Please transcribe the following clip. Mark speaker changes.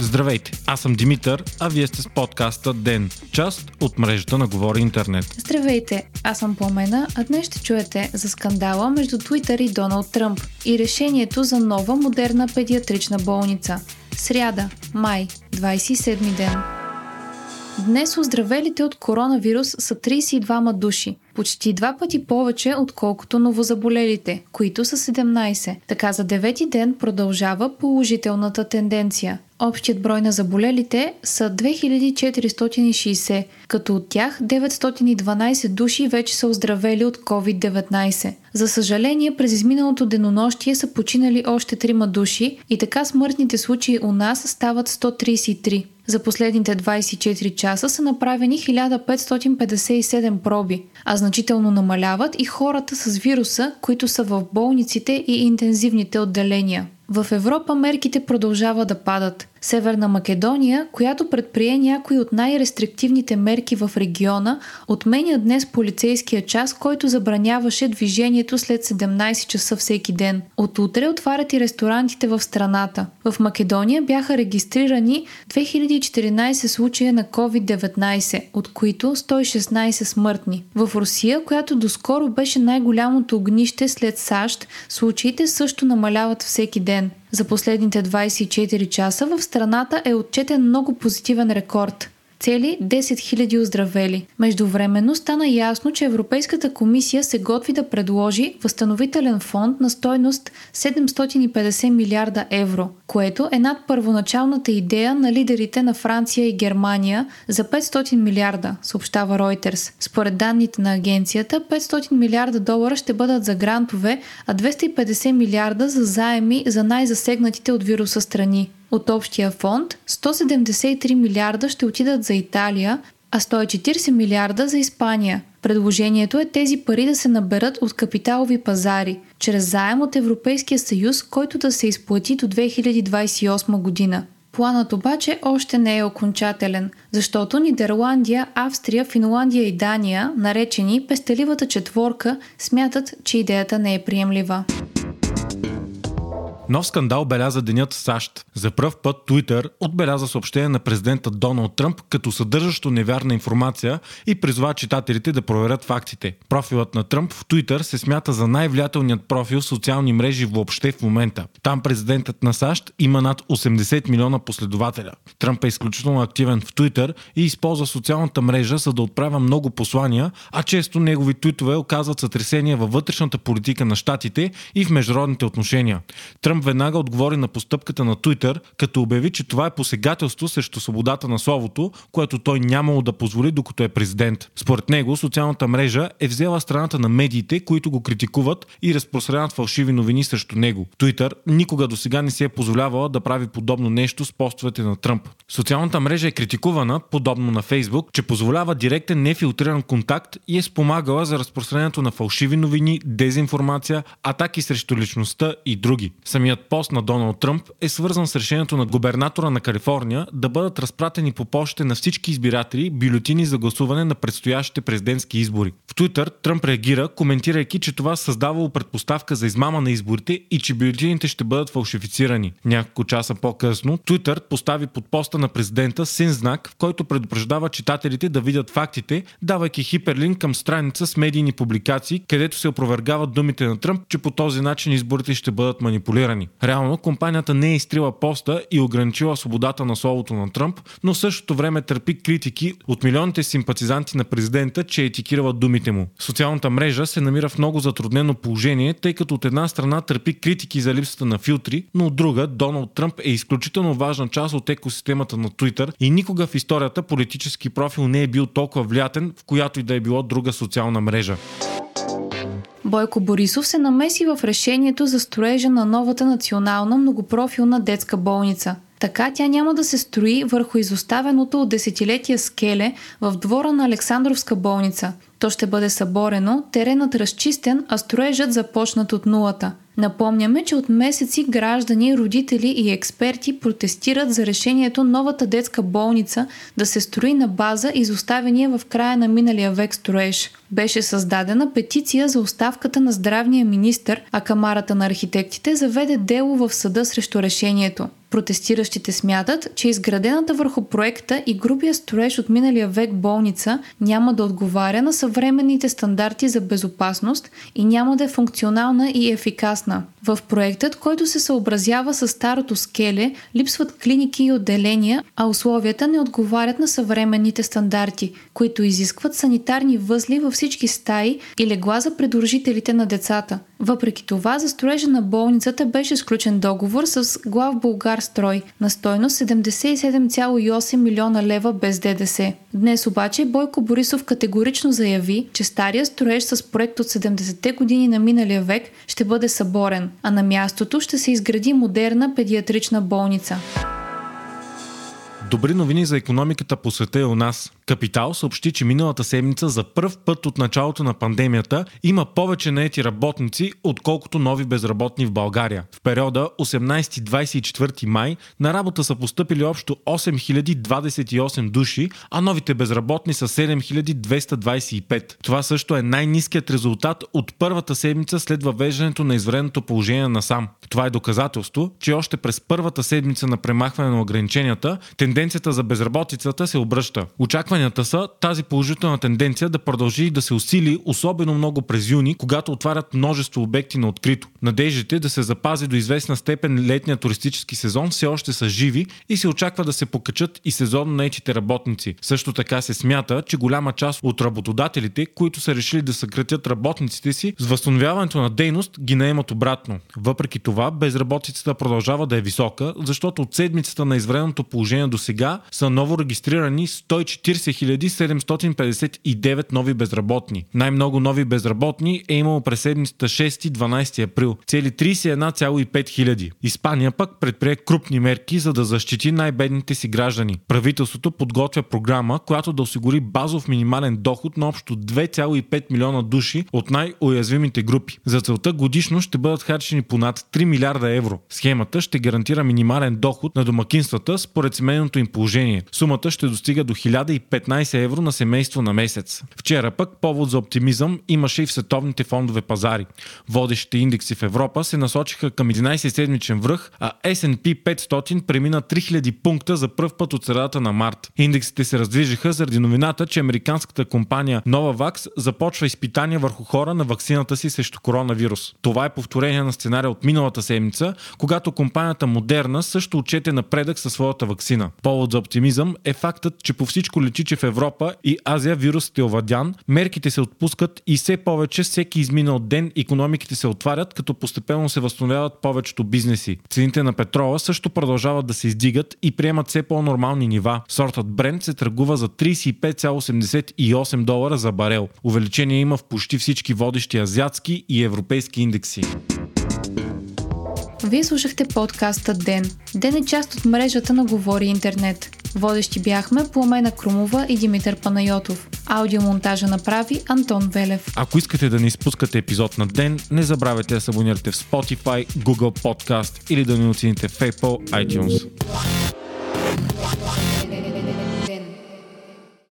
Speaker 1: Здравейте, аз съм Димитър, а вие сте с подкаста ДЕН, част от мрежата на Говори Интернет.
Speaker 2: Здравейте, аз съм Пламена, а днес ще чуете за скандала между Твитър и Доналд Тръмп и решението за нова модерна педиатрична болница. Сряда, май, 27 ден. Днес оздравелите от коронавирус са 32 души, почти два пъти повече, отколкото новозаболелите, които са 17. Така за девети ден продължава положителната тенденция. Общият брой на заболелите са 2460, като от тях 912 души вече са оздравели от COVID-19. За съжаление, през изминалото денонощие са починали още трима души и така смъртните случаи у нас стават 133. За последните 24 часа са направени 1557 проби, а значително намаляват и хората с вируса, които са в болниците и интензивните отделения. В Европа мерките продължават да падат. Северна Македония, която предприе някои от най-рестриктивните мерки в региона, отменя днес полицейския час, който забраняваше движението след 17 часа всеки ден. От утре отварят и ресторантите в страната. В Македония бяха регистрирани 2014 случая на COVID-19, от които 116 смъртни. В Русия, която доскоро беше най-голямото огнище след САЩ, случаите също намаляват всеки ден. За последните 24 часа в страната е отчетен много позитивен рекорд цели 10 000 оздравели. Междувременно стана ясно, че Европейската комисия се готви да предложи възстановителен фонд на стойност 750 милиарда евро, което е над първоначалната идея на лидерите на Франция и Германия за 500 милиарда, съобщава Reuters. Според данните на агенцията, 500 милиарда долара ще бъдат за грантове, а 250 милиарда за заеми за най-засегнатите от вируса страни. От общия фонд 173 милиарда ще отидат за Италия, а 140 милиарда за Испания. Предложението е тези пари да се наберат от капиталови пазари, чрез заем от Европейския съюз, който да се изплати до 2028 година. Планът обаче още не е окончателен, защото Нидерландия, Австрия, Финландия и Дания, наречени пестеливата четворка, смятат, че идеята не е приемлива.
Speaker 1: Нов скандал беляза денят в САЩ. За пръв път Twitter отбеляза съобщение на президента Доналд Тръмп като съдържащо невярна информация и призова читателите да проверят фактите. Профилът на Тръмп в Twitter се смята за най-влиятелният профил в социални мрежи въобще в момента. Там президентът на САЩ има над 80 милиона последователя. Тръмп е изключително активен в Twitter и използва социалната мрежа за да отправя много послания, а често негови твитове оказват сътресения във вътрешната политика на щатите и в международните отношения. Тръмп Тръмп веднага отговори на постъпката на Twitter, като обяви, че това е посегателство срещу свободата на словото, което той нямало да позволи докато е президент. Според него, социалната мрежа е взела страната на медиите, които го критикуват и разпространяват фалшиви новини срещу него. Twitter никога до сега не си е позволявала да прави подобно нещо с постовете на Тръмп. Социалната мрежа е критикувана, подобно на Фейсбук, че позволява директен нефилтриран контакт и е спомагала за разпространението на фалшиви новини, дезинформация, атаки срещу личността и други. Самия Самият пост на Доналд Тръмп е свързан с решението на губернатора на Калифорния да бъдат разпратени по почте на всички избиратели бюлетини за гласуване на предстоящите президентски избори. В Твитър Тръмп реагира, коментирайки, че това създавало предпоставка за измама на изборите и че бюлетините ще бъдат фалшифицирани. Няколко часа по-късно Твитър постави под поста на президента син знак, в който предупреждава читателите да видят фактите, давайки хиперлинк към страница с медийни публикации, където се опровергават думите на Тръмп, че по този начин изборите ще бъдат манипулирани страни. Реално компанията не е изтрила поста и ограничила свободата на словото на Тръмп, но в същото време търпи критики от милионите симпатизанти на президента, че етикирала думите му. Социалната мрежа се намира в много затруднено положение, тъй като от една страна търпи критики за липсата на филтри, но от друга Доналд Тръмп е изключително важна част от екосистемата на Twitter и никога в историята политически профил не е бил толкова влиятен, в която и да е било друга социална мрежа.
Speaker 2: Бойко Борисов се намеси в решението за строежа на новата национална многопрофилна детска болница. Така тя няма да се строи върху изоставеното от десетилетия скеле в двора на Александровска болница. То ще бъде съборено, теренът разчистен, а строежът започнат от нулата. Напомняме, че от месеци граждани, родители и експерти протестират за решението новата детска болница да се строи на база изоставения в края на миналия век строеж. Беше създадена петиция за оставката на здравния министр, а Камарата на архитектите заведе дело в съда срещу решението. Протестиращите смятат, че изградената върху проекта и грубия строеж от миналия век болница няма да отговаря на съвременните стандарти за безопасност и няма да е функционална и ефикасна. В проектът, който се съобразява с старото скеле, липсват клиники и отделения, а условията не отговарят на съвременните стандарти, които изискват санитарни възли във всички стаи и легла за придружителите на децата. Въпреки това, за строежа на болницата беше сключен договор с глав Българ строй на стойност 77,8 милиона лева без ДДС. Днес обаче Бойко Борисов категорично заяви, че стария строеж с проект от 70-те години на миналия век ще бъде съборен, а на мястото ще се изгради модерна педиатрична болница.
Speaker 1: Добри новини за економиката по света и у нас. Капитал съобщи, че миналата седмица за първ път от началото на пандемията има повече наети работници, отколкото нови безработни в България. В периода 18-24 май на работа са поступили общо 8028 души, а новите безработни са 7225. Това също е най-низкият резултат от първата седмица след въвеждането на извредното положение на сам. Това е доказателство, че още през първата седмица на премахване на ограниченията, тенденцията за безработицата се обръща. Очакванията са тази положителна тенденция да продължи да се усили особено много през юни, когато отварят множество обекти на открито. Надеждите да се запази до известна степен летния туристически сезон все още са живи и се очаква да се покачат и сезонно наетите работници. Също така се смята, че голяма част от работодателите, които са решили да съкратят работниците си, с възстановяването на дейност ги наемат обратно. Въпреки това, безработицата продължава да е висока, защото от седмицата на извредното положение до сега са ново регистрирани 140 759 нови безработни. Най-много нови безработни е имало през седмицата 6-12 април. Цели 31,5 хиляди. Испания пък предприе крупни мерки, за да защити най-бедните си граждани. Правителството подготвя програма, която да осигури базов минимален доход на общо 2,5 милиона души от най-уязвимите групи. За целта годишно ще бъдат харчени по над 3 милиарда евро. Схемата ще гарантира минимален доход на домакинствата според семейното им положение. Сумата ще достига до 1015 евро на семейство на месец. Вчера пък повод за оптимизъм имаше и в световните фондове пазари. Водещите индекси в Европа се насочиха към 11-седмичен връх, а S&P 500 премина 3000 пункта за пръв път от средата на март. Индексите се раздвижиха заради новината, че американската компания Novavax започва изпитания върху хора на вакцината си срещу коронавирус. Това е повторение на сценария от миналата седмица, когато компанията Модерна също отчете напредък със своята вакцина. Повод за оптимизъм е фактът, че по всичко лечи, че в Европа и Азия вирусът е овладян, мерките се отпускат и все повече всеки изминал ден економиките се отварят, като постепенно се възстановяват повечето бизнеси. Цените на петрола също продължават да се издигат и приемат все по-нормални нива. Сортът Brent се търгува за 35,88 долара за барел. Увеличение има в почти всички водещи азиатски и европейски индекси.
Speaker 2: Вие слушахте подкаста Ден. Ден е част от мрежата на Говори Интернет. Водещи бяхме Пламена Крумова и Димитър Панайотов. Аудиомонтажа направи Антон Велев.
Speaker 1: Ако искате да не изпускате епизод на ден, не забравяйте да се абонирате в Spotify, Google Podcast или да ни оцените в Apple iTunes.